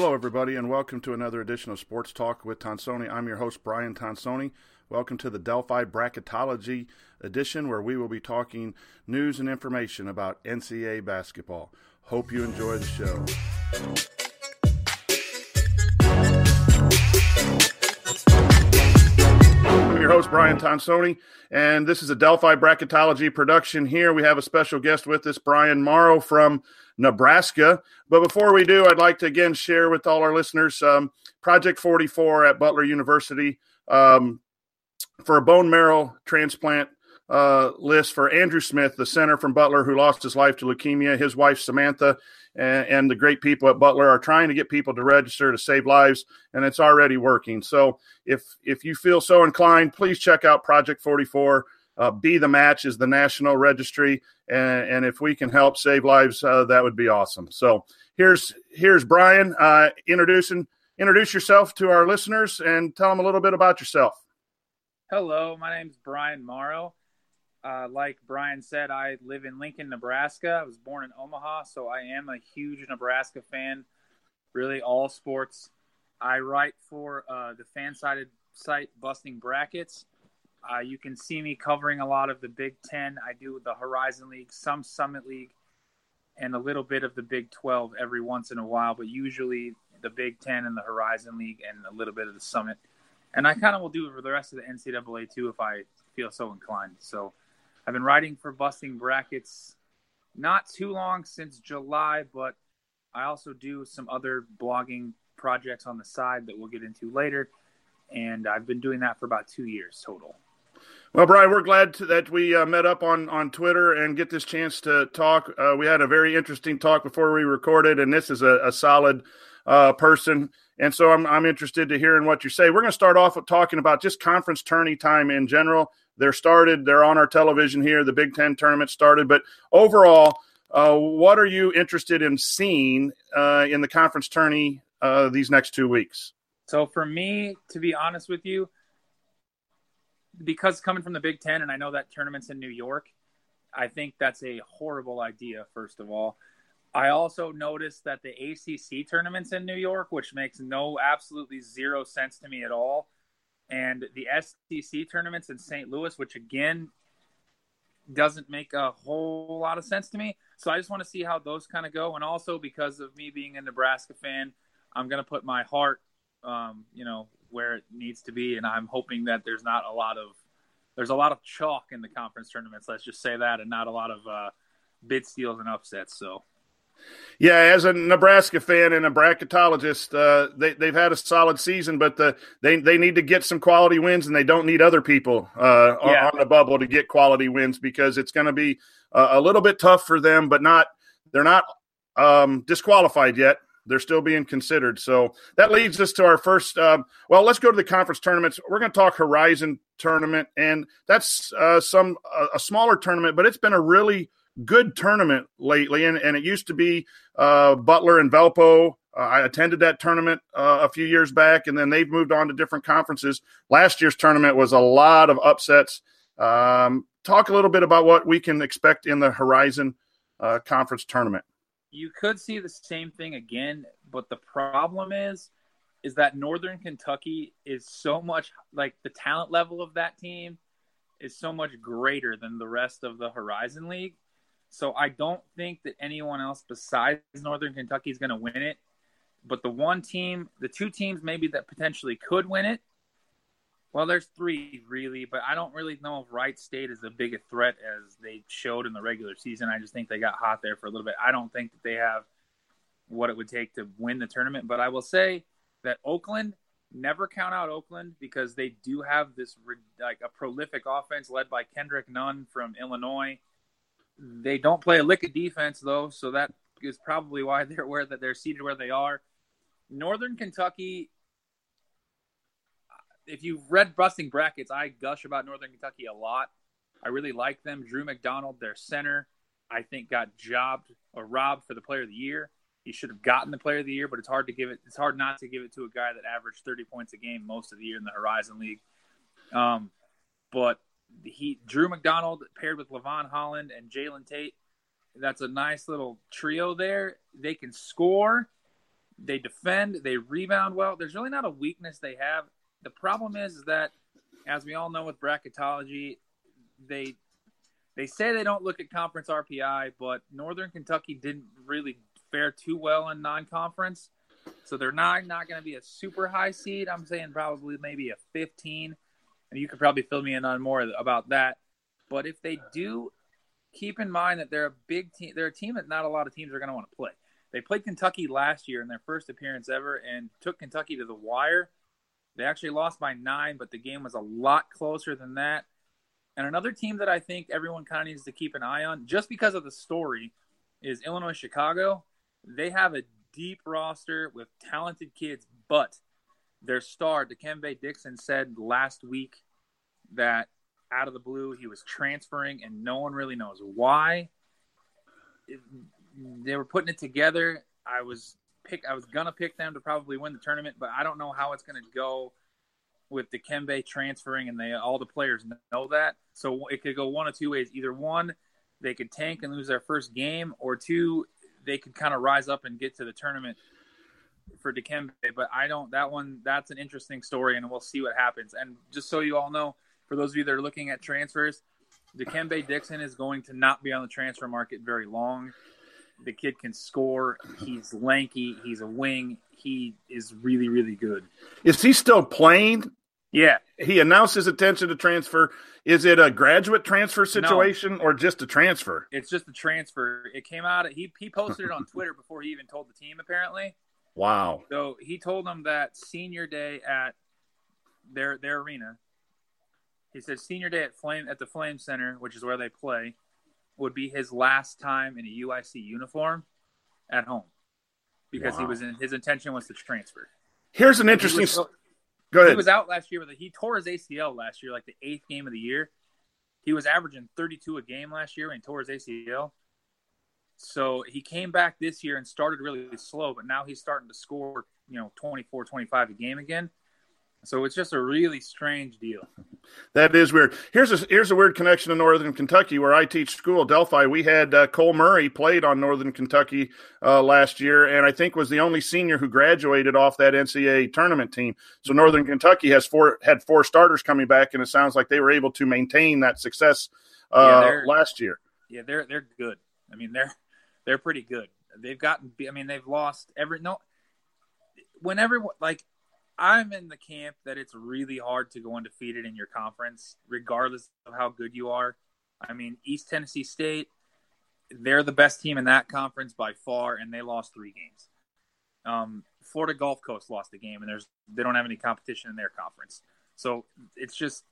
Hello, everybody, and welcome to another edition of Sports Talk with Tonsoni. I'm your host, Brian Tonsoni. Welcome to the Delphi Bracketology edition, where we will be talking news and information about NCAA basketball. Hope you enjoy the show. Host, Brian Tonsoni, and this is a Delphi Bracketology production. Here we have a special guest with us, Brian Morrow from Nebraska. But before we do, I'd like to again share with all our listeners um, Project 44 at Butler University um, for a bone marrow transplant uh, list for Andrew Smith, the center from Butler who lost his life to leukemia. His wife, Samantha, and, and, the great people at Butler are trying to get people to register to save lives, and it's already working. So if if you feel so inclined, please check out Project 44. Uh, Be the Match is the national registry, and, and if we can help save lives, uh, that would be awesome. So here's here's Brian uh, introducing introduce yourself to our listeners and tell them a little bit about yourself. Hello, my name is Brian Morrow. Uh, like Brian said, I live in Lincoln, Nebraska. I was born in Omaha, so I am a huge Nebraska fan. Really, all sports. I write for uh, the fan-sided site Busting Brackets. Uh, you can see me covering a lot of the Big Ten. I do the Horizon League, some Summit League, and a little bit of the Big 12 every once in a while, but usually the Big Ten and the Horizon League and a little bit of the Summit. And I kind of will do it for the rest of the NCAA too if I feel so inclined. So I've been writing for Busting Brackets not too long since July, but I also do some other blogging projects on the side that we'll get into later. And I've been doing that for about two years total. Well, Brian, we're glad to, that we uh, met up on, on Twitter and get this chance to talk. Uh, we had a very interesting talk before we recorded, and this is a, a solid uh, person. And so I'm, I'm interested to hearing what you say. We're going to start off with talking about just conference tourney time in general. They're started, they're on our television here. The Big Ten tournament started. But overall, uh, what are you interested in seeing uh, in the conference tourney uh, these next two weeks? So, for me, to be honest with you, because coming from the Big Ten, and I know that tournament's in New York, I think that's a horrible idea. First of all, I also noticed that the ACC tournament's in New York, which makes no absolutely zero sense to me at all, and the SEC tournaments in St. Louis, which again doesn't make a whole lot of sense to me. So I just want to see how those kind of go, and also because of me being a Nebraska fan, I'm going to put my heart, um, you know, where it needs to be, and I'm hoping that there's not a lot of there's a lot of chalk in the conference tournaments. Let's just say that, and not a lot of uh, bid steals and upsets. So. Yeah, as a Nebraska fan and a bracketologist, uh, they they've had a solid season, but the, they they need to get some quality wins, and they don't need other people uh, yeah. on the bubble to get quality wins because it's going to be uh, a little bit tough for them. But not they're not um, disqualified yet. They're still being considered. So that leads us to our first. Um, well, let's go to the conference tournaments. We're going to talk Horizon tournament, and that's uh, some a smaller tournament, but it's been a really good tournament lately. And, and it used to be uh, Butler and Valpo. Uh, I attended that tournament uh, a few years back, and then they've moved on to different conferences. Last year's tournament was a lot of upsets. Um, talk a little bit about what we can expect in the Horizon uh, Conference tournament you could see the same thing again, but the problem is is that Northern Kentucky is so much like the talent level of that team is so much greater than the rest of the Horizon League. So I don't think that anyone else besides Northern Kentucky is going to win it. But the one team, the two teams maybe that potentially could win it well, there's three really, but I don't really know if Wright State is as big a threat as they showed in the regular season. I just think they got hot there for a little bit. I don't think that they have what it would take to win the tournament, but I will say that Oakland never count out Oakland because they do have this like a prolific offense led by Kendrick Nunn from Illinois. They don't play a lick of defense though, so that is probably why they're where that they're seated where they are. Northern Kentucky if you've read Busting Brackets, I gush about Northern Kentucky a lot. I really like them. Drew McDonald, their center, I think got jobbed or robbed for the Player of the Year. He should have gotten the Player of the Year, but it's hard to give it. It's hard not to give it to a guy that averaged 30 points a game most of the year in the Horizon League. Um, but he Drew McDonald paired with Lavone Holland and Jalen Tate. That's a nice little trio there. They can score They defend, they rebound well. There's really not a weakness they have. The problem is, is that, as we all know with bracketology, they they say they don't look at conference RPI, but Northern Kentucky didn't really fare too well in non-conference, so they're not not going to be a super high seed. I'm saying probably maybe a 15, and you could probably fill me in on more about that. But if they do, keep in mind that they're a big team. They're a team that not a lot of teams are going to want to play. They played Kentucky last year in their first appearance ever and took Kentucky to the wire. They actually lost by nine, but the game was a lot closer than that. And another team that I think everyone kind of needs to keep an eye on, just because of the story, is Illinois Chicago. They have a deep roster with talented kids, but their star, Dikembe Dixon, said last week that out of the blue he was transferring, and no one really knows why they were putting it together. I was pick. I was gonna pick them to probably win the tournament, but I don't know how it's gonna go with Dikembe transferring, and they all the players know that. So it could go one of two ways. Either one, they could tank and lose their first game, or two, they could kind of rise up and get to the tournament for Dikembe. But I don't. That one, that's an interesting story, and we'll see what happens. And just so you all know, for those of you that are looking at transfers, Dikembe Dixon is going to not be on the transfer market very long. The kid can score. He's lanky. He's a wing. He is really, really good. Is he still playing? Yeah. He announced his intention to transfer. Is it a graduate transfer situation no. or just a transfer? It's just a transfer. It came out. He he posted it on Twitter before he even told the team. Apparently. Wow. So he told them that senior day at their their arena. He said senior day at Flame at the Flame Center, which is where they play would be his last time in a UIC uniform at home because wow. he was in his intention was to transfer. Here's an interesting. Was, Go ahead. He was out last year with a, he tore his ACL last year, like the eighth game of the year. He was averaging 32 a game last year and tore his ACL. So he came back this year and started really slow, but now he's starting to score, you know, 24, 25 a game again. So it's just a really strange deal. That is weird. Here's a here's a weird connection to Northern Kentucky, where I teach school, Delphi. We had uh, Cole Murray played on Northern Kentucky uh, last year, and I think was the only senior who graduated off that NCAA tournament team. So Northern Kentucky has four had four starters coming back, and it sounds like they were able to maintain that success uh, yeah, last year. Yeah, they're they're good. I mean, they're they're pretty good. They've gotten. I mean, they've lost every no. Whenever like I'm in the camp that it's really hard to go undefeated in your conference, regardless of how good you are. I mean, East Tennessee State, they're the best team in that conference by far, and they lost three games. Um, Florida Gulf Coast lost a game, and there's they don't have any competition in their conference. So it's just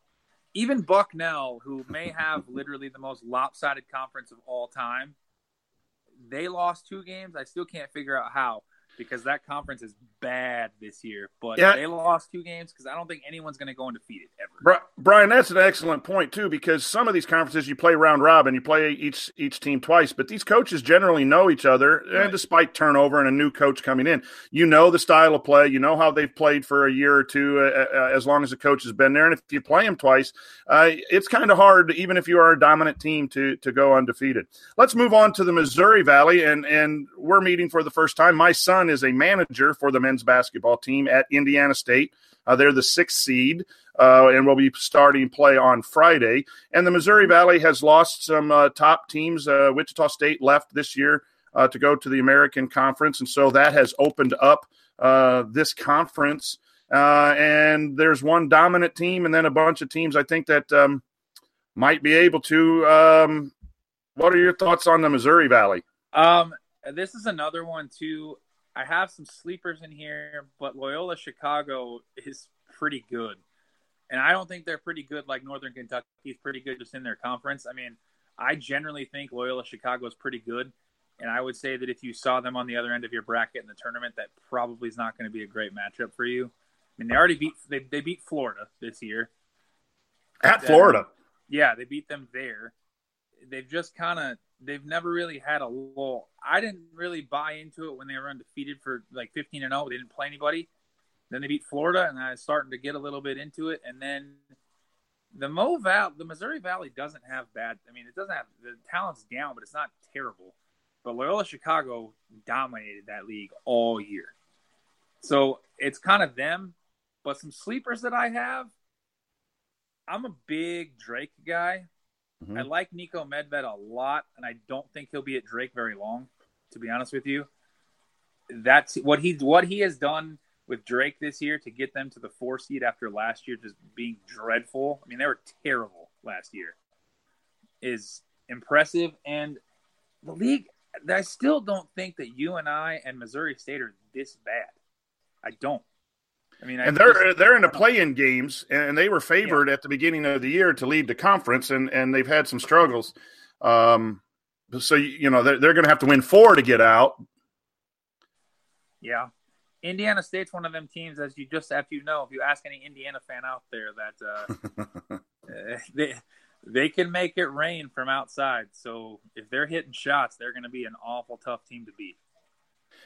even Bucknell, who may have literally the most lopsided conference of all time, they lost two games. I still can't figure out how because that conference is bad this year. But yeah. they lost two games because I don't think anyone's going to go undefeated ever. Brian, that's an excellent point too, because some of these conferences you play round robin, you play each each team twice, but these coaches generally know each other, right. and despite turnover and a new coach coming in, you know the style of play, you know how they've played for a year or two, uh, uh, as long as the coach has been there, and if you play them twice, uh, it's kind of hard, even if you are a dominant team, to to go undefeated. Let's move on to the Missouri Valley, and and we're meeting for the first time. My son is a manager for the men's basketball team at Indiana State. Uh, they're the sixth seed, uh, and will be starting play on Friday. And the Missouri Valley has lost some uh, top teams. Uh, Wichita State left this year uh, to go to the American Conference, and so that has opened up uh, this conference. and there's one dominant team, and then a bunch of teams I think that um, might be able to. Um, what are your thoughts on the Missouri Valley? Um, this is another one too. I have some sleepers in here, but Loyola Chicago is pretty good. And I don't think they're pretty good like Northern Kentucky is pretty good just in their conference. I mean, I generally think Loyola Chicago is pretty good. And I would say that if you saw them on the other end of your bracket in the tournament, that probably is not going to be a great matchup for you. I mean, they already beat they, they beat Florida this year. At Florida. Yeah, they beat them there. They've just kind of they've never really had a lull. I didn't really buy into it when they were undefeated for like 15 and 0. They didn't play anybody. Then they beat Florida, and I was starting to get a little bit into it. And then the Mo Val, the Missouri Valley doesn't have bad. I mean, it doesn't have the talent's down, but it's not terrible. But Loyola Chicago dominated that league all year. So it's kind of them. But some sleepers that I have, I'm a big Drake guy. Mm-hmm. I like Niko Medved a lot, and I don't think he'll be at Drake very long. To be honest with you, that's what he what he has done with Drake this year to get them to the four seed after last year just being dreadful. I mean, they were terrible last year. Is impressive, and the league. I still don't think that UNI and Missouri State are this bad. I don't. I mean, and I they're just, they're in the play-in games, and they were favored yeah. at the beginning of the year to lead the conference, and and they've had some struggles. Um, so you know they're, they're going to have to win four to get out. Yeah, Indiana State's one of them teams, as you just if you know, if you ask any Indiana fan out there, that uh, they they can make it rain from outside. So if they're hitting shots, they're going to be an awful tough team to beat.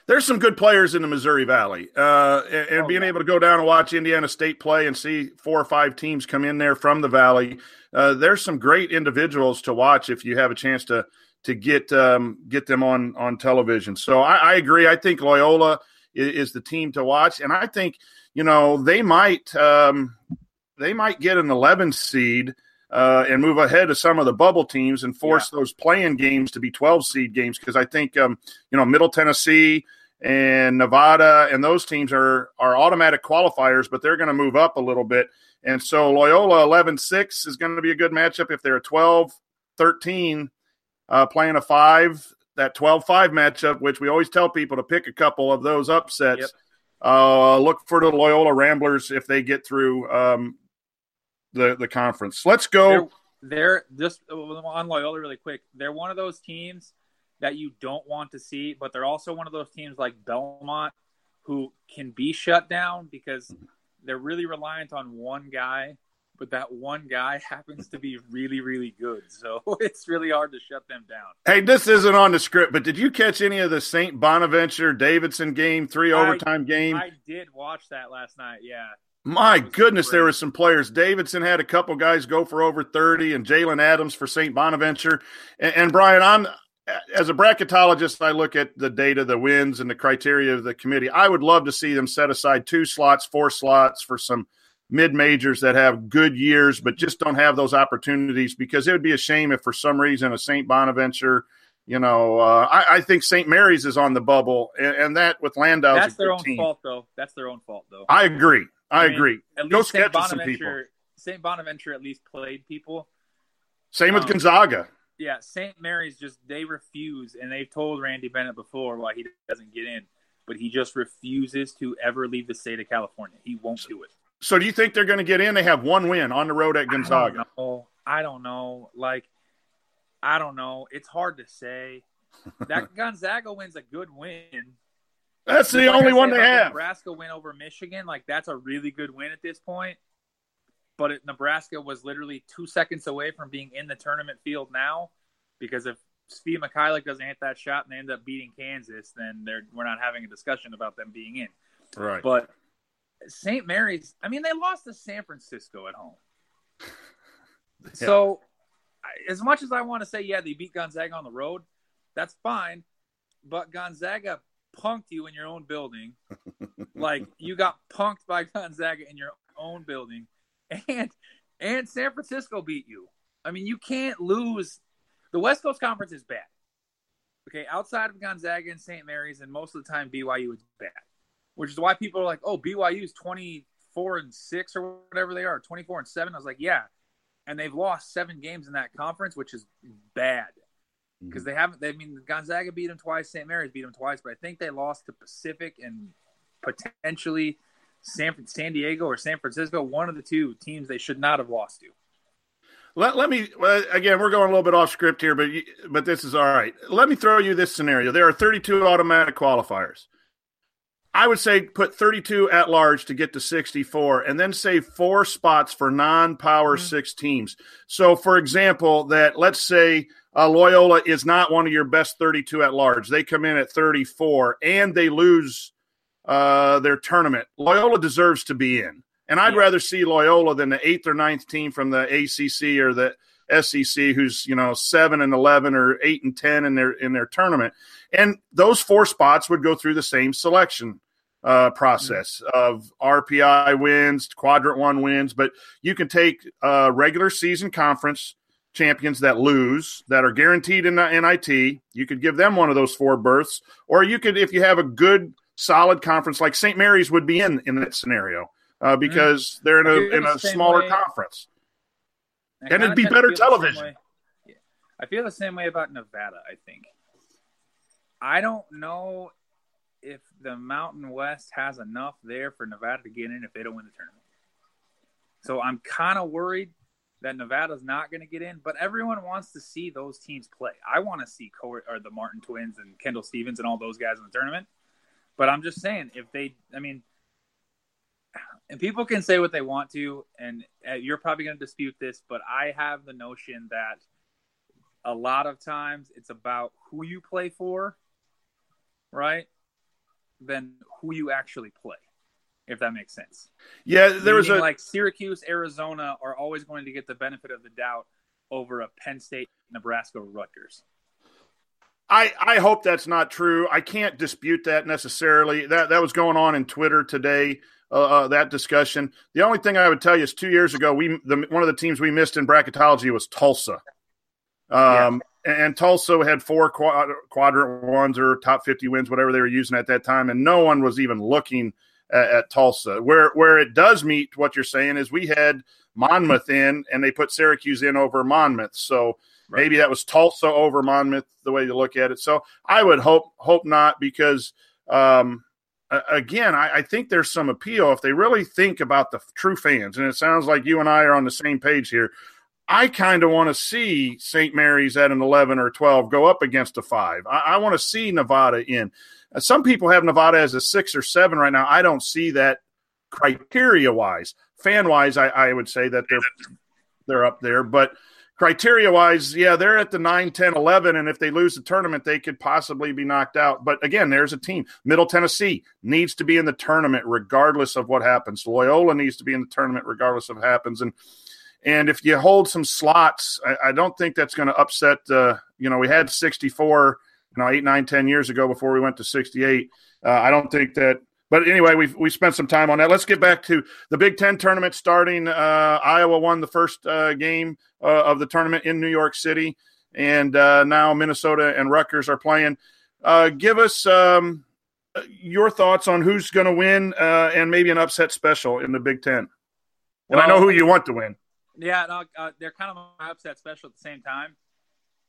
There's some good players in the Missouri Valley, uh, and, and oh, being able to go down and watch Indiana State play and see four or five teams come in there from the Valley. Uh, there's some great individuals to watch if you have a chance to to get um, get them on on television. So I, I agree. I think Loyola is, is, the team to watch, and I think you know they might um, they might get an 11 seed uh, and move ahead of some of the bubble teams and force yeah. those play-in games to be 12 seed games because I think um, you know Middle Tennessee and Nevada and those teams are are automatic qualifiers, but they're going to move up a little bit. And so Loyola 11-6 is going to be a good matchup if they're a 12-13 uh, playing a 5 that 12-5 matchup which we always tell people to pick a couple of those upsets. Yep. Uh, look for the Loyola Ramblers if they get through um, the the conference. Let's go. They're, they're just on Loyola really quick. They're one of those teams that you don't want to see, but they're also one of those teams like Belmont who can be shut down because they're really reliant on one guy, but that one guy happens to be really, really good. So it's really hard to shut them down. Hey, this isn't on the script, but did you catch any of the St. Bonaventure Davidson game, three overtime I, game? I did watch that last night. Yeah. My goodness, there were some players. Davidson had a couple guys go for over 30 and Jaylen Adams for St. Bonaventure. And, and, Brian, I'm as a bracketologist, I look at the data, the wins, and the criteria of the committee. I would love to see them set aside two slots, four slots for some mid majors that have good years, but just don't have those opportunities because it would be a shame if for some reason a St. Bonaventure – you know, uh, I, I, think St. Mary's is on the bubble, and, and that with Landale. That's their own team. fault, though. That's their own fault, though. I agree. I, I mean, agree. At Go least St. Bonaventure, St. Bonaventure at least played people. Same with um, Gonzaga. Yeah, St. Mary's just they refuse, and they've told Randy Bennett before why he doesn't get in, but he just refuses to ever leave the state of California. He won't do it. So, do you think they're going to get in? They have one win on the road at Gonzaga. Know. I don't know. Like, I don't know. It's hard to say. That Gonzaga win's a good win. That's the only one they have. Nebraska win over Michigan, like that's a really good win at this point. But it, Nebraska was literally two seconds away from being in the tournament field now, because if Svi Mykhailiuk doesn't hit that shot and they end up beating Kansas, then we're not having a discussion about them being in. Right. But St. Mary's, I mean, they lost to San Francisco at home. yeah. So, as much as I want to say, yeah, they beat Gonzaga on the road, that's fine. But Gonzaga punked you in your own building. like you got punked by Gonzaga in your own building, and and San Francisco beat you. I mean, you can't lose. The West Coast Conference is bad. Okay, outside of Gonzaga and St. Mary's, and most of the time BYU is bad, which is why people are like, "Oh, BYU is twenty four and six or whatever they are, twenty four and seven. I was like, "Yeah," and they've lost seven games in that conference, which is bad because mm-hmm. they haven't. They, I mean, Gonzaga beat them twice. St. Mary's beat them twice, but I think they lost to Pacific and potentially San San Diego or San Francisco. One of the two teams they should not have lost to. Let, let me again. We're going a little bit off script here, but but this is all right. Let me throw you this scenario. There are 32 automatic qualifiers. I would say put 32 at large to get to 64 and then save four spots for non power mm-hmm. six teams. So, for example, that let's say uh, Loyola is not one of your best 32 at large. They come in at 34 and they lose uh, their tournament. Loyola deserves to be in. And I'd yeah. rather see Loyola than the eighth or ninth team from the ACC or the SEC who's you know seven and eleven or eight and ten in their in their tournament, and those four spots would go through the same selection uh, process of RPI wins, quadrant one wins, but you can take uh, regular season conference champions that lose that are guaranteed in the NIT. You could give them one of those four berths, or you could, if you have a good solid conference like St. Mary's would be in in that scenario uh, mm-hmm. because mm-hmm. they're in a in a smaller way. conference, and it'd be better television. I feel the same way about Nevada. I think I don't know if the Mountain West has enough there for Nevada to get in if they don't win the tournament. So I'm kind of worried that Nevada's not going to get in, but everyone wants to see those teams play. I want to see Corey, or the Martin twins and Kendall Stephens and all those guys in the tournament. But I'm just saying, if they, I mean, and people can say what they want to, and uh, you're probably going to dispute this, but I have the notion that a lot of times it's about who you play for, right? Than who you actually play, if that makes sense. Yeah, there was a like Syracuse, Arizona are always going to get the benefit of the doubt over a Penn State, Nebraska, Rutgers. I, I hope that's not true. I can't dispute that necessarily. That that was going on in Twitter today. Uh, uh, that discussion. The only thing I would tell you is two years ago, we the, one of the teams we missed in bracketology was Tulsa. Um. And Tulsa had four quad, quadrant ones or top 50 wins, whatever they were using at that time. And no one was even looking at, at Tulsa. Where, where it does meet what you're saying is we had Monmouth in and they put Syracuse in over Monmouth. So right. maybe that was Tulsa over Monmouth, the way you look at it. So I would hope, hope not because, um, again, I, I, think there's some appeal if they really think about the true fans. And it sounds like you and I are on the same page here. I kind of want to see St. Mary's at an 11 or 12 go up against a five. I, I want to see Nevada in. Uh, some people have Nevada as a six or seven right now. I don't see that criteria wise. Fan wise, I, I would say that they're they're up there, but criteria wise, yeah, they're at the 9, 10, 11. And if they lose the tournament, they could possibly be knocked out. But again, there's a team. Middle Tennessee needs to be in the tournament regardless of what happens. Loyola needs to be in the tournament regardless of what happens. And and if you hold some slots, I, I don't think that's going to upset. Uh, you know, we had 64, you know, eight, nine, ten years ago before we went to 68. Uh, I don't think that. But anyway, we we spent some time on that. Let's get back to the Big Ten tournament starting. Uh, Iowa won the first uh, game uh, of the tournament in New York City, and uh, now Minnesota and Rutgers are playing. give us um, your thoughts on who's going to win and maybe an upset special in the Big Ten. And well, I know who you want to win. Yeah, no, uh, they're kind of my upset special at the same time.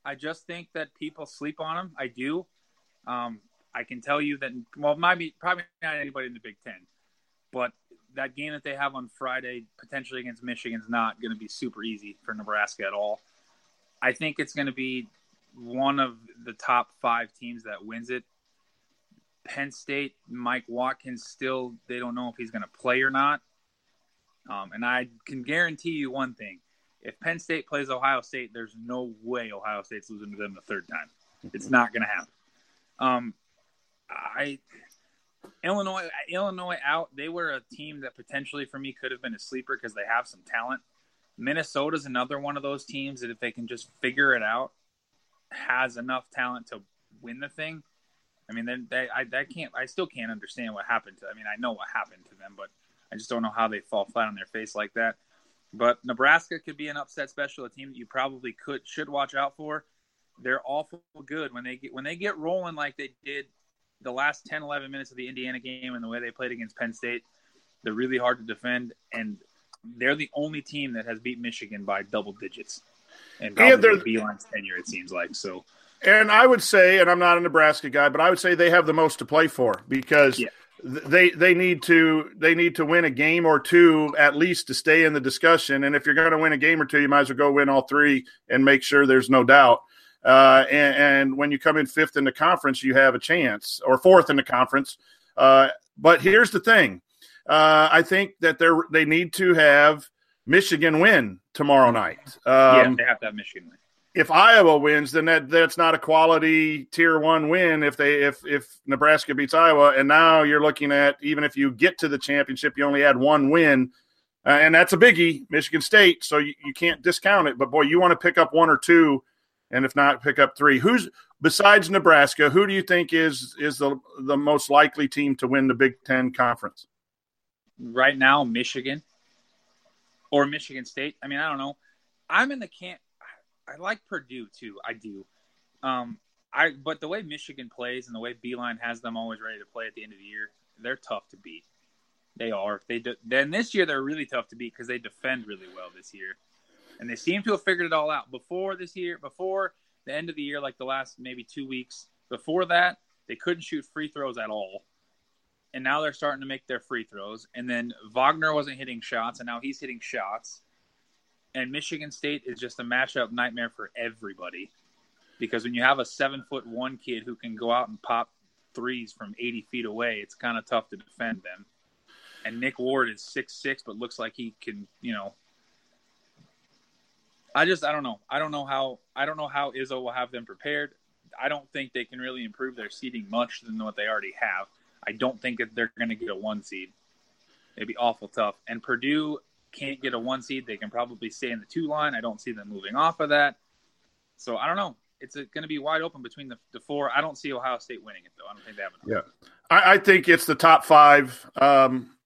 I just think that people sleep on them. I do. Um, I can tell you that. Well, maybe probably not anybody in the Big Ten, but that game that they have on Friday, potentially against Michigan, is not going to be super easy for Nebraska at all. I think it's going to be one of the top five teams that wins it. Penn State, Mike Watkins still, they don't know if he's going to play or not. Um, and I can guarantee you one thing: if Penn State plays Ohio State, there's no way Ohio State's losing to them the third time. It's not going to happen. Um, I Illinois Illinois out. They were a team that potentially for me could have been a sleeper because they have some talent. Minnesota's another one of those teams that if they can just figure it out, has enough talent to win the thing. I mean, they, I that can't. I still can't understand what happened to. I mean, I know what happened to them, but I just don't know how they fall flat on their face like that. But Nebraska could be an upset special, a team that you probably could should watch out for. They're awful good when they get when they get rolling like they did the last 10 11 minutes of the Indiana game and the way they played against Penn State. They're really hard to defend and they're the only team that has beat Michigan by double digits. And and they're, Beilein's tenure it seems like. So and I would say, and I'm not a Nebraska guy, but I would say they have the most to play for because yeah they they need to they need to win a game or two at least to stay in the discussion. And if you're going to win a game or two, you might as well go win all three and make sure there's no doubt. Uh, and, and, when you come in fifth in the conference, you have a chance, or fourth in the conference. Uh, but here's the thing: uh, I think that they they need to have Michigan win tomorrow night. Um, yeah, they have to have Michigan win if Iowa wins, then that that's not a quality tier one win. If they if if Nebraska beats Iowa, and now you're looking at even if you get to the championship, you only had one win, uh, and that's a biggie, Michigan State. So you, you can't discount it. But boy, you want to pick up one or two and if not, pick up three. Who's besides Nebraska? Who do you think is is the the most likely team to win the Big Ten conference? Right now, Michigan or Michigan State. I mean, I don't know. I'm in the camp. I like Purdue too. I do. Um, I but the way Michigan plays and the way Beilein has them always ready to play at the end of the year, they're tough to beat. They are. They then this year they're really tough to beat because they defend really well this year, and they seem to have figured it all out. Before this year, before the end of the year, like the last maybe two weeks before that, they couldn't shoot free throws at all, and now they're starting to make their free throws. And then Wagner wasn't hitting shots, and now he's hitting shots. And Michigan State is just a matchup nightmare for everybody because when you have a seven foot one kid who can go out and pop threes from 80 feet away, it's kind of tough to defend them. And Nick Ward is six six, but looks like he can, you know. I just I don't know. I don't know how I don't know how Izzo will have them prepared. I don't think they can really improve their seeding much than what they already have. I don't think that they're going to get a one seed. It'd be awful tough. And Purdue can't get a one seed. They can probably stay in the two line. I don't see them moving off of that. So I don't know it's going to be wide open between the, the four. I don't see Ohio State winning it though. I don't think they have enough. Yeah, I, I think it's the top five. Um,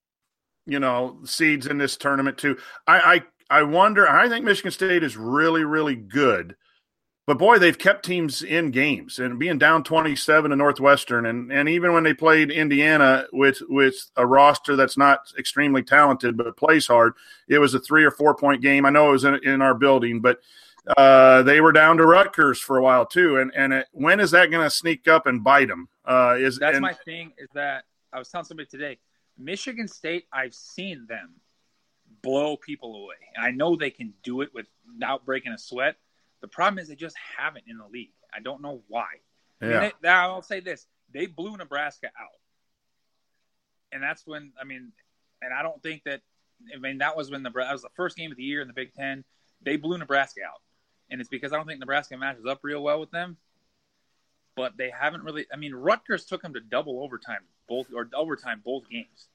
you know, seeds in this tournament too. I, I I wonder. I think Michigan State is really really good, but boy, they've kept teams in games and being down twenty seven to Northwestern, and and even when they played Indiana with with a roster that's not extremely talented but plays hard, it was a three or four point game. I know it was in, in our building, but uh, they were down to Rutgers for a while too, and and it, when is that going to sneak up and bite them? Uh, is that's and, my thing? Is that I was telling somebody today, Michigan State. I've seen them blow people away. I know they can do it without breaking a sweat. The problem is they just haven't in the league. I don't know why. Yeah. I mean, they, I'll say this: they blew Nebraska out, and that's when I mean, and I don't think that. I mean, that was when the that was the first game of the year in the Big Ten. They blew Nebraska out and it's because I don't think Nebraska matches up real well with them. But they haven't really. I mean, Rutgers took them to double overtime both or overtime both games.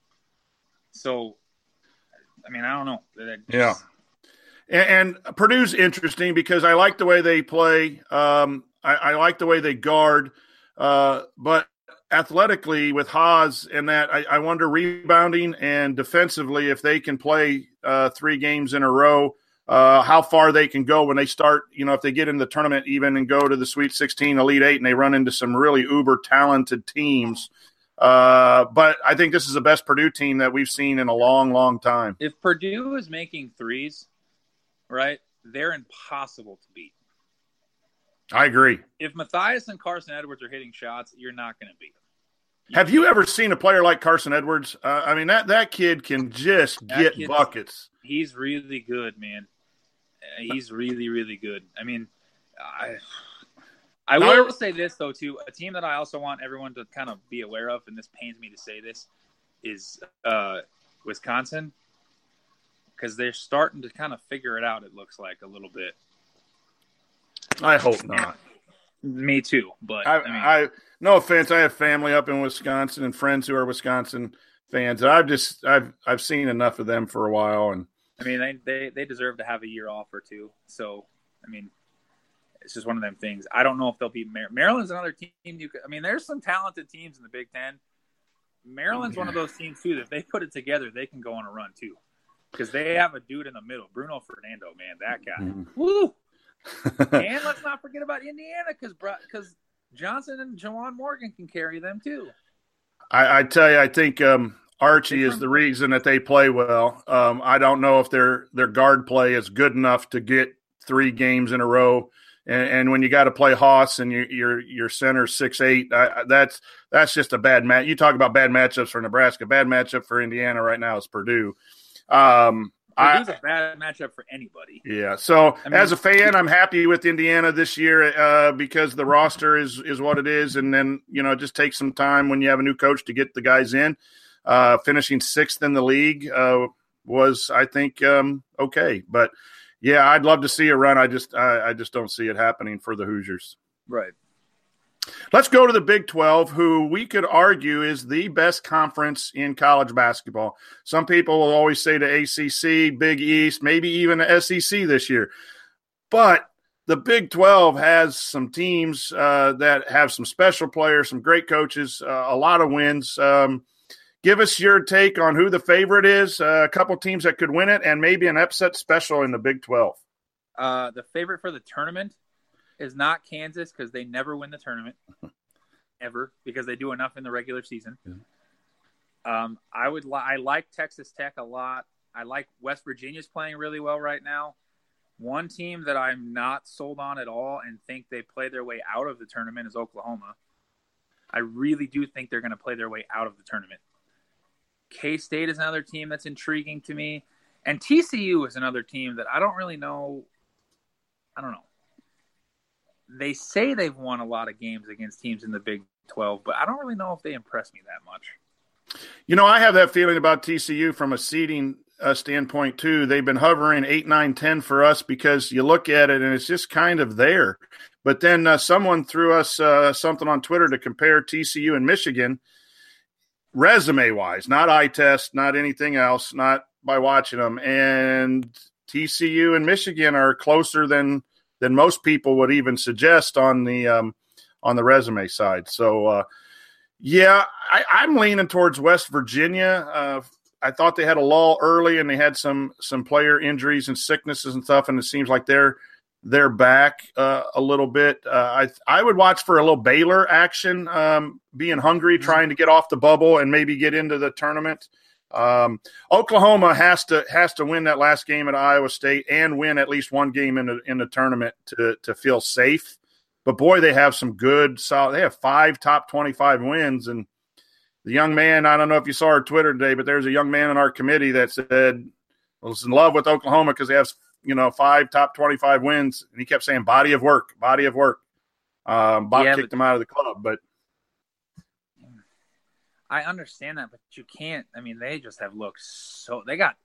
So, I mean, I don't know. Just... yeah. And, and, Purdue's interesting because I like the way they play. Um, I, I, like the way they guard. Uh, but athletically, with Haas and that, I, I, wonder rebounding and defensively if they can play uh, three games in a row uh, how far they can go when they start, you know, if they get in the tournament even and go to the Sweet 16, Elite Eight, and they run into some really uber talented teams. Uh, but I think this is the best Purdue team that we've seen in a long, long time. If Purdue is making threes, right, they're impossible to beat. I agree. If Mathias and Carson Edwards are hitting shots, you're not going to beat them. You Have you ever seen a player like Carson Edwards? Uh, I mean, that that kid can just that get buckets. He's really good, man. He's really, really good. I mean, I I will say this though too. A team that I also want everyone to kind of be aware of, and this pains me to say this, is uh, Wisconsin because they're starting to kind of figure it out. It looks like a little bit. I hope not. Me too, but I, I, mean, I, no offense. I have family up in Wisconsin and friends who are Wisconsin fans. I've just I've I've seen enough of them for a while, and I mean, they, they, they deserve to have a year off or two. So, I mean, it's just one of them things. I don't know if they'll be Mar- Maryland's another team. You, could, I mean, there's some talented teams in the Big Ten. Maryland's one of those teams too. That if they put it together, they can go on a run too, because they have a dude in the middle, Bruno Fernando. Man, that guy. Mm-hmm. Woo! and let's not forget about Indiana, because because Johnson and Juwan Morgan can carry them too. I, I tell you, I think um, Archie is the reason that they play well. Um, I don't know if their their guard play is good enough to get three games in a row. And, and when you got to play Haas and your your your center six eight, I, that's that's just a bad match. You talk about bad matchups for Nebraska. Bad matchup for Indiana right now is Purdue. Um, Purdue's a bad matchup for anybody. Yeah. So I mean, as a fan, I'm happy with Indiana this year uh, because the roster is is what it is, and then you know it just takes some time when you have a new coach to get the guys in. Uh, finishing sixth in the league uh, was, I think, um, okay. But yeah, I'd love to see a run. I just, I, I just don't see it happening for the Hoosiers. Right. Let's go to the Big 12, who we could argue is the best conference in college basketball. Some people will always say the ACC, Big East, maybe even the SEC this year. But the Big 12 has some teams uh, that have some special players, some great coaches, uh, a lot of wins. Um, give us your take on who the favorite is, uh, a couple teams that could win it, and maybe an upset special in the Big 12. Uh, the favorite for the tournament is not Kansas because they never win the tournament ever because they do enough in the regular season. Um, I would li- I like Texas Tech a lot. I like West Virginia's playing really well right now. One team that I'm not sold on at all and think they play their way out of the tournament is Oklahoma. I really do think they're going to play their way out of the tournament. K State is another team that's intriguing to me. And TCU is another team that I don't really know. I don't know. They say they've won a lot of games against teams in the Big 12, but I don't really know if they impress me that much. You know, I have that feeling about TCU from a seeding uh, standpoint too. They've been hovering eight, nine, ten for us because you look at it and it's just kind of there. But then uh, someone threw us uh, something on Twitter to compare TCU and Michigan, resume wise, not eye test, not anything else, not by watching them. And TCU and Michigan are closer than than most people would even suggest on the um, on the resume side. So. Uh, yeah, I, am leaning towards West Virginia. Uh, I thought they had a lull early, and they had some some player injuries and sicknesses and stuff, and it seems like they're they're back uh, a little bit. Uh, I I would watch for a little Baylor action, um, being hungry, mm-hmm. trying to get off the bubble and maybe get into the tournament. Um, Oklahoma has to has to win that last game at Iowa State and win at least one game in the in the tournament to to feel safe. But boy, they have some good solid. They have five top twenty-five wins, and the young man. I don't know if you saw our Twitter today, but there's a young man in our committee that said was in love with Oklahoma because they have you know five top twenty-five wins, and he kept saying body of work, body of work. Um, Bob yeah, kicked but, him out of the club, but I understand that, but you can't. I mean, they just have looked so. They got.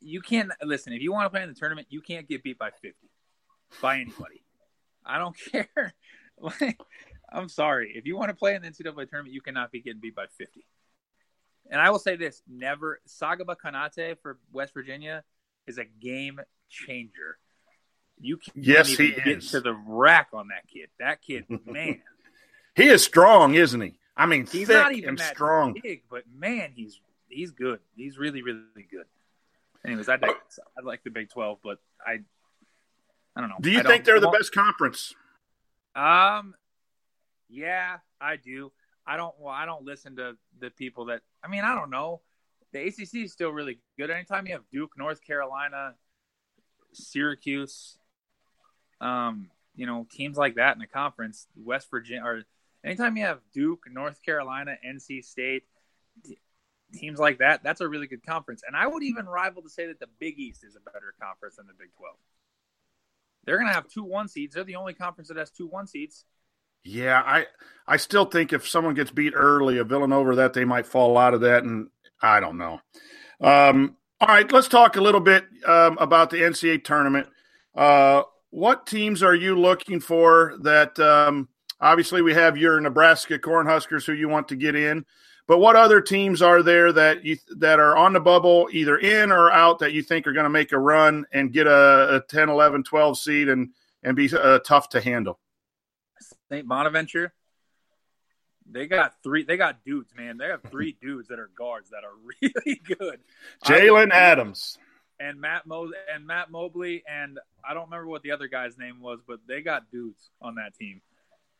You can't listen. If you want to play in the tournament, you can't get beat by fifty by anybody. I don't care. I'm sorry. If you want to play in the NCAA tournament, you cannot be getting beat by 50. And I will say this: never Sagaba Konate for West Virginia is a game changer. You can yes, he get is. to the rack on that kid. That kid, man, he is strong, isn't he? I mean, he's not even that strong, big, but man, he's he's good. He's really, really good. Anyways, I I like the Big Twelve, but I I don't know. Do you think they're the best conference? Um, yeah, I do. I don't. Well, I don't listen to the people that. I mean, I don't know. The ACC is still really good. Anytime you have Duke, North Carolina, Syracuse, um, you know, teams like that in the conference, West Virginia, or anytime you have Duke, North Carolina, NC State, teams like that, that's a really good conference. And I would even rival to say that the Big East is a better conference than the Big Twelve. They're going to have two one seeds. They're the only conference that has two one seeds. Yeah, I I still think if someone gets beat early, a Villanova, that they might fall out of that, and I don't know. Um, all right, let's talk a little bit um, about the NCAA tournament. Uh, what teams are you looking for? That um, obviously we have your Nebraska Cornhuskers who you want to get in, but what other teams are there that you that are on the bubble, either in or out, that you think are going to make a run and get a, a 10, 11, 12 seed and and be uh, tough to handle? St. Bonaventure, they got three. They got dudes, man. They have three dudes that are guards that are really good. Jaylen Adams and Matt Mo and Matt Mobley and I don't remember what the other guy's name was, but they got dudes on that team.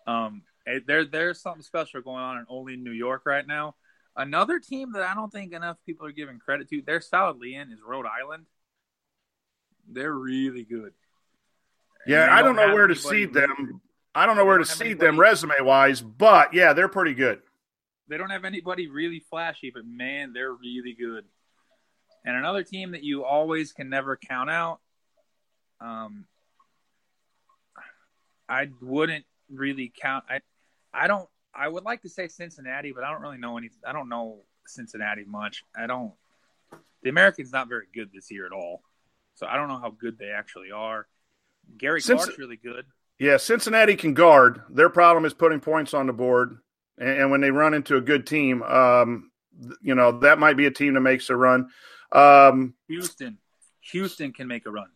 Um, there there's something special going on in only New York right now. Another team that I don't think enough people are giving credit to, they're solidly in, is Rhode Island. They're really good. Yeah, I don't know where to seed them. I don't know where to seed them resume wise, but yeah, they're pretty good. They don't have anybody really flashy, but man, they're really good. And another team that you always can never count out. Um, I wouldn't really count. I, I don't. I would like to say Cincinnati, but I don't really know any. I don't know Cincinnati much. I don't. The Americans not very good this year at all, so I don't know how good they actually are. Gary Since, Clark's really good. Yeah, Cincinnati can guard. Their problem is putting points on the board, and, and when they run into a good team, um, you know that might be a team that makes a run. Um, Houston, Houston can make a run.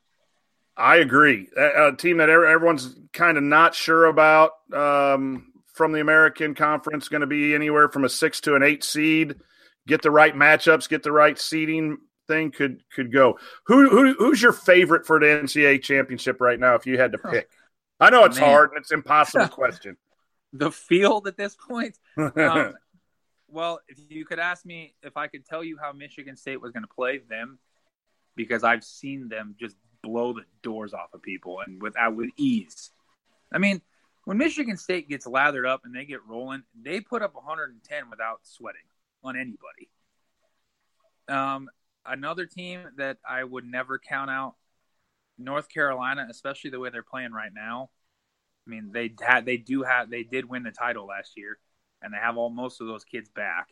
I agree. A, a team that everyone's kind of not sure about um, from the American Conference, going to be anywhere from a six to an eight seed. Get the right matchups, get the right seeding thing could could go. Who, who who's your favorite for the NCAA championship right now? If you had to pick, I know it's Man. hard and it's impossible question. the field at this point. Um, well, if you could ask me if I could tell you how Michigan State was going to play them, because I've seen them just blow the doors off of people and without with ease. I mean, when Michigan State gets lathered up and they get rolling, they put up 110 without sweating on anybody. Um, another team that I would never count out, North Carolina, especially the way they're playing right now. I mean, they had they do have they did win the title last year, and they have all most of those kids back.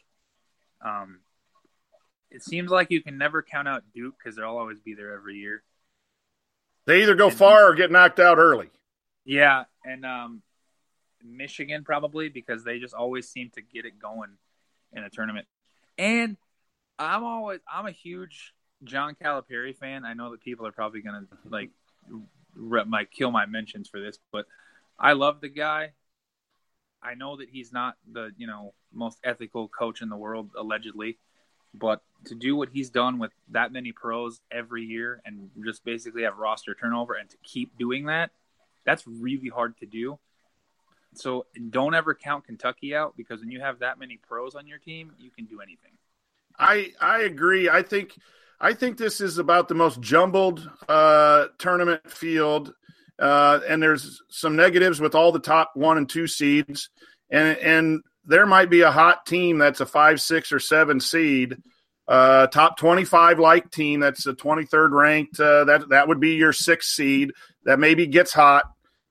Um, it seems like you can never count out Duke because they'll always be there every year. They either go and, far or get knocked out early. Yeah, and um, Michigan probably because they just always seem to get it going in a tournament. And I'm always I'm a huge John Calipari fan. I know that people are probably gonna like might kill my mentions for this, but I love the guy. I know that he's not the you know most ethical coach in the world allegedly, but to do what he's done with that many pros every year and just basically have roster turnover and to keep doing that, that's really hard to do. So don't ever count Kentucky out because when you have that many pros on your team, you can do anything. I I agree. I think I think this is about the most jumbled uh, tournament field, uh, and there's some negatives with all the top one and two seeds, and and there might be a hot team that's a five, six, or seven seed, uh, top twenty-five like team that's a twenty-third ranked. Uh, that that would be your sixth seed that maybe gets hot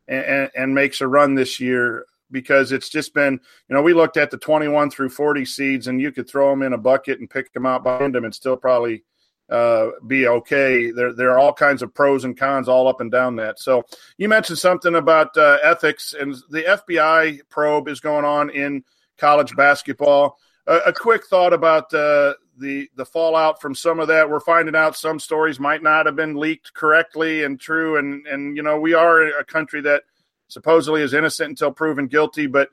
and, and, and makes a run this year because it's just been, you know, we looked at the 21 through 40 seeds and you could throw them in a bucket and pick them out behind them and still probably uh, be okay. There, there are all kinds of pros and cons all up and down that. So you mentioned something about uh, ethics, and the FBI probe is going on in college basketball. A, quick thought about uh, the the fallout from some of that. We're finding out some stories might not have been leaked correctly and true, and and you know we are a country that supposedly is innocent until proven guilty. But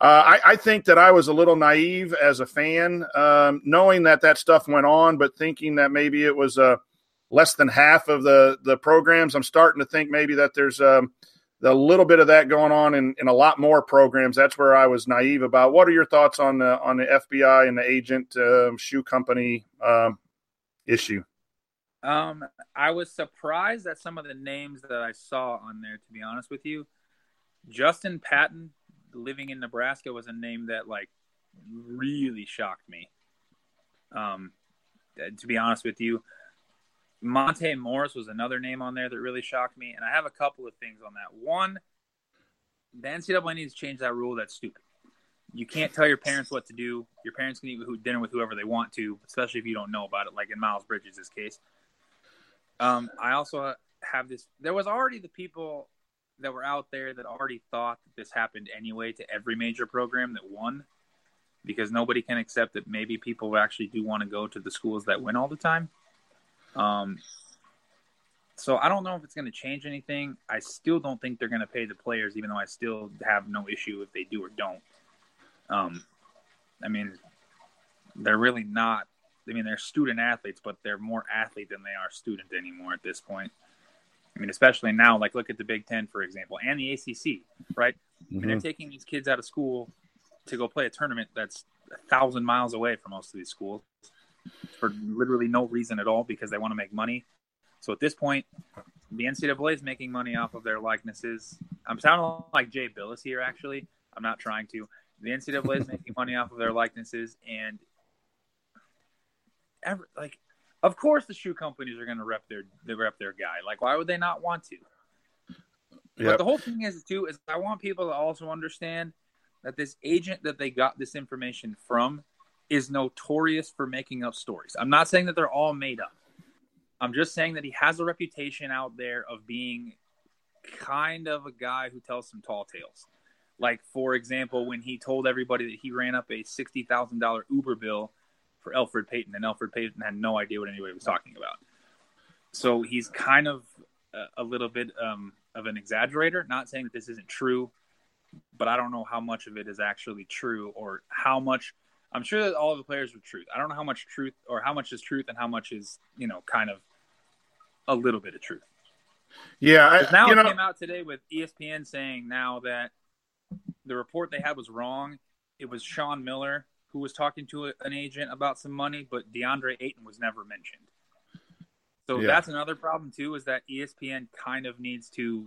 uh, I, I, think that I was a little naive as a fan, um, knowing that that stuff went on, but thinking that maybe it was uh, less than half of the the programs. I'm starting to think maybe that there's um, a little bit of that going on in, in a lot more programs. That's where I was naive about. What are your thoughts on the on the FBI and the agent uh, shoe company um, issue? Um, I was surprised at some of the names that I saw on there. To be honest with you, Justin Patton, living in Nebraska, was a name that like really shocked me. Um, to be honest with you, Monte Morris was another name on there that really shocked me, and I have a couple of things on that. One, the NCAA needs to change that rule. That's stupid. You can't tell your parents what to do. Your parents can eat dinner with whoever they want to, especially if you don't know about it, like in Miles Bridges' case. Um, I also have this. There was already the people that were out there that already thought that this happened anyway to every major program that won because nobody can accept that maybe people actually do want to go to the schools that win all the time. Um, so I don't know if it's going to change anything. I still don't think they're going to pay the players, even though I still have no issue if they do or don't. Um, I mean, they're really not. I mean, they're student athletes, but they're more athlete than they are student anymore at this point. I mean, especially now, like look at the Big Ten, for example, and the ACC, right? Mm-hmm. I mean, they're mm-hmm. taking these kids out of school to go play a tournament that's a thousand miles away from most of these schools for literally no reason at all because they want to make money. So at this point, the NCAA is making money off of their likenesses. I'm sounding like Jay Bilas here, actually. I'm not trying to. The NCAA is making money off of their likenesses, and ever, like of course, the shoe companies are going to rep their they rep their guy. Like, why would they not want to? Yep. But the whole thing is too is I want people to also understand that this agent that they got this information from is notorious for making up stories. I'm not saying that they're all made up. I'm just saying that he has a reputation out there of being kind of a guy who tells some tall tales. Like, for example, when he told everybody that he ran up a $60,000 Uber bill for Elfrid Payton, and Elfrid Payton had no idea what anybody was talking about. So he's kind of a, a little bit um, of an exaggerator. Not saying that this isn't true, but I don't know how much of it is actually true or how much. I'm sure that all of the players were truth. I don't know how much truth or how much is truth and how much is you know kind of a little bit of truth. Yeah, I, now it know, came out today with ESPN saying now that the report they had was wrong. It was Sean Miller who was talking to an agent about some money, but DeAndre Ayton was never mentioned. So yeah. that's another problem too, is that ESPN kind of needs to,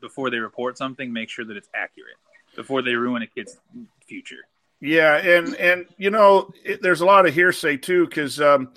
before they report something, make sure that it's accurate before they ruin a kid's future. Yeah, and and you know, it, there's a lot of hearsay too, because um,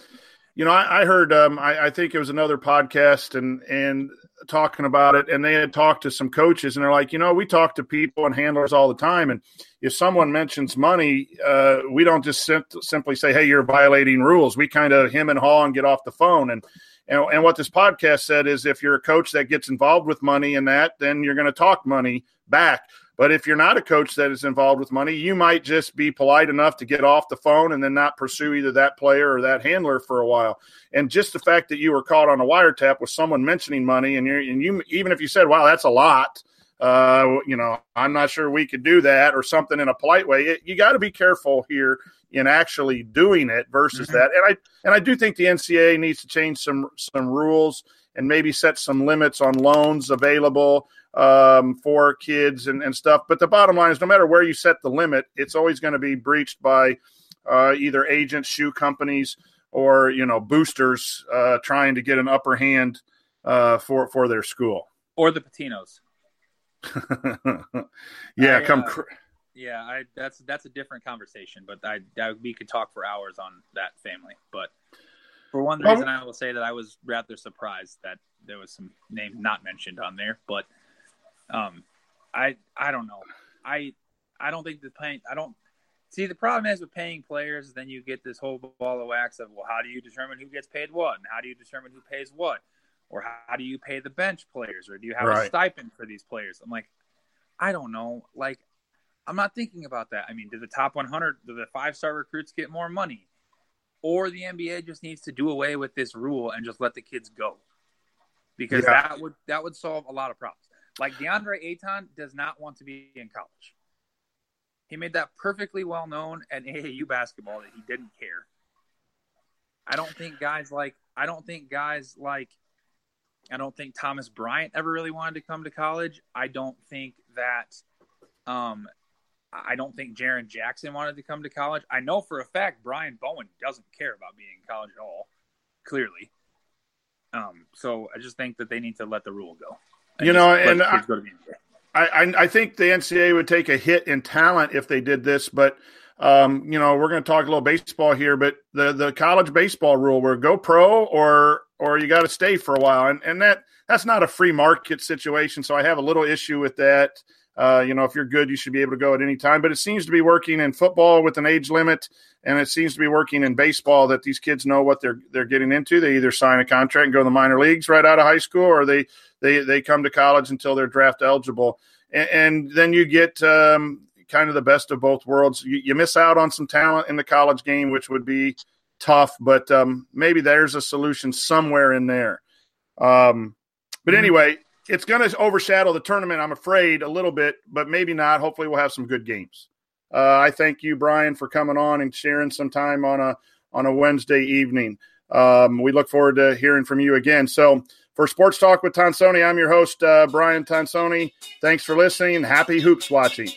you know, I, I heard, um, I, I, think it was another podcast, and and talking about it, and they had talked to some coaches, and they're like, you know, we talk to people and handlers all the time, and if someone mentions money, uh, we don't just sim- simply say, hey, you're violating rules. We kind of him and haw and get off the phone, and and, and what this podcast said is if you're a coach that gets involved with money and that, then you're going to talk money back. But if you're not a coach that is involved with money, you might just be polite enough to get off the phone and then not pursue either that player or that handler for a while. And just the fact that you were caught on a wiretap with someone mentioning money, and you and you even if you said, "Wow, that's a lot," uh, you know, I'm not sure we could do that or something in a polite way. It, you got to be careful here in actually doing it versus mm-hmm. that. And I and I do think the NCAA needs to change some some rules and maybe set some limits on loans available um, for kids and, and stuff. But the bottom line is, no matter where you set the limit, it's always going to be breached by uh, either agents, shoe companies, or you know boosters uh, trying to get an upper hand uh, for for their school or the Patinos. yeah, I, come. Uh, cr- yeah, I that's that's a different conversation, but I, I, we could talk for hours on that family. But for one reason, I will say that I was rather surprised that there was some names not mentioned on there. But um, I I don't know. I I don't think the paying. I don't see the problem is with paying players. Then you get this whole ball of wax of well, how do you determine who gets paid what, and how do you determine who pays what, or how do you pay the bench players, or do you have right. a stipend for these players? I'm like, I don't know. Like, I'm not thinking about that. I mean, do the top 100, do the five star recruits get more money? Or the NBA just needs to do away with this rule and just let the kids go, because yeah. that would that would solve a lot of problems. Like DeAndre Ayton does not want to be in college. He made that perfectly well known at AAU basketball that he didn't care. I don't think guys like I don't think guys like I don't think Thomas Bryant ever really wanted to come to college. I don't think that um I don't think Jaren Jackson wanted to come to college. I know for a fact Brian Bowen doesn't care about being in college at all, clearly. Um, so I just think that they need to let the rule go. You know, and I, I, I think the NCAA would take a hit in talent if they did this, but um, you know, we're going to talk a little baseball here, but the the college baseball rule where go pro or or you got to stay for a while, and and that that's not a free market situation. So I have a little issue with that. Uh, you know, if you're good, you should be able to go at any time. But it seems to be working in football with an age limit, and it seems to be working in baseball that these kids know what they're they're getting into. They either sign a contract and go to the minor leagues right out of high school, or they they they come to college until they're draft eligible, and, and then you get um, kind of the best of both worlds. You, you, miss out on some talent in the college game, which would be tough, but um, maybe there's a solution somewhere in there. Um, but mm-hmm. anyway it's going to overshadow the tournament, I'm afraid, a little bit, but maybe not. Hopefully, we'll have some good games. Uh, I thank you, Brian, for coming on and sharing some time on a on a Wednesday evening. Um, we look forward to hearing from you again. So, for Sports Talk with Tonsoni, I'm your host, uh, Brian Tonsoni. Thanks for listening. Happy hoops watching.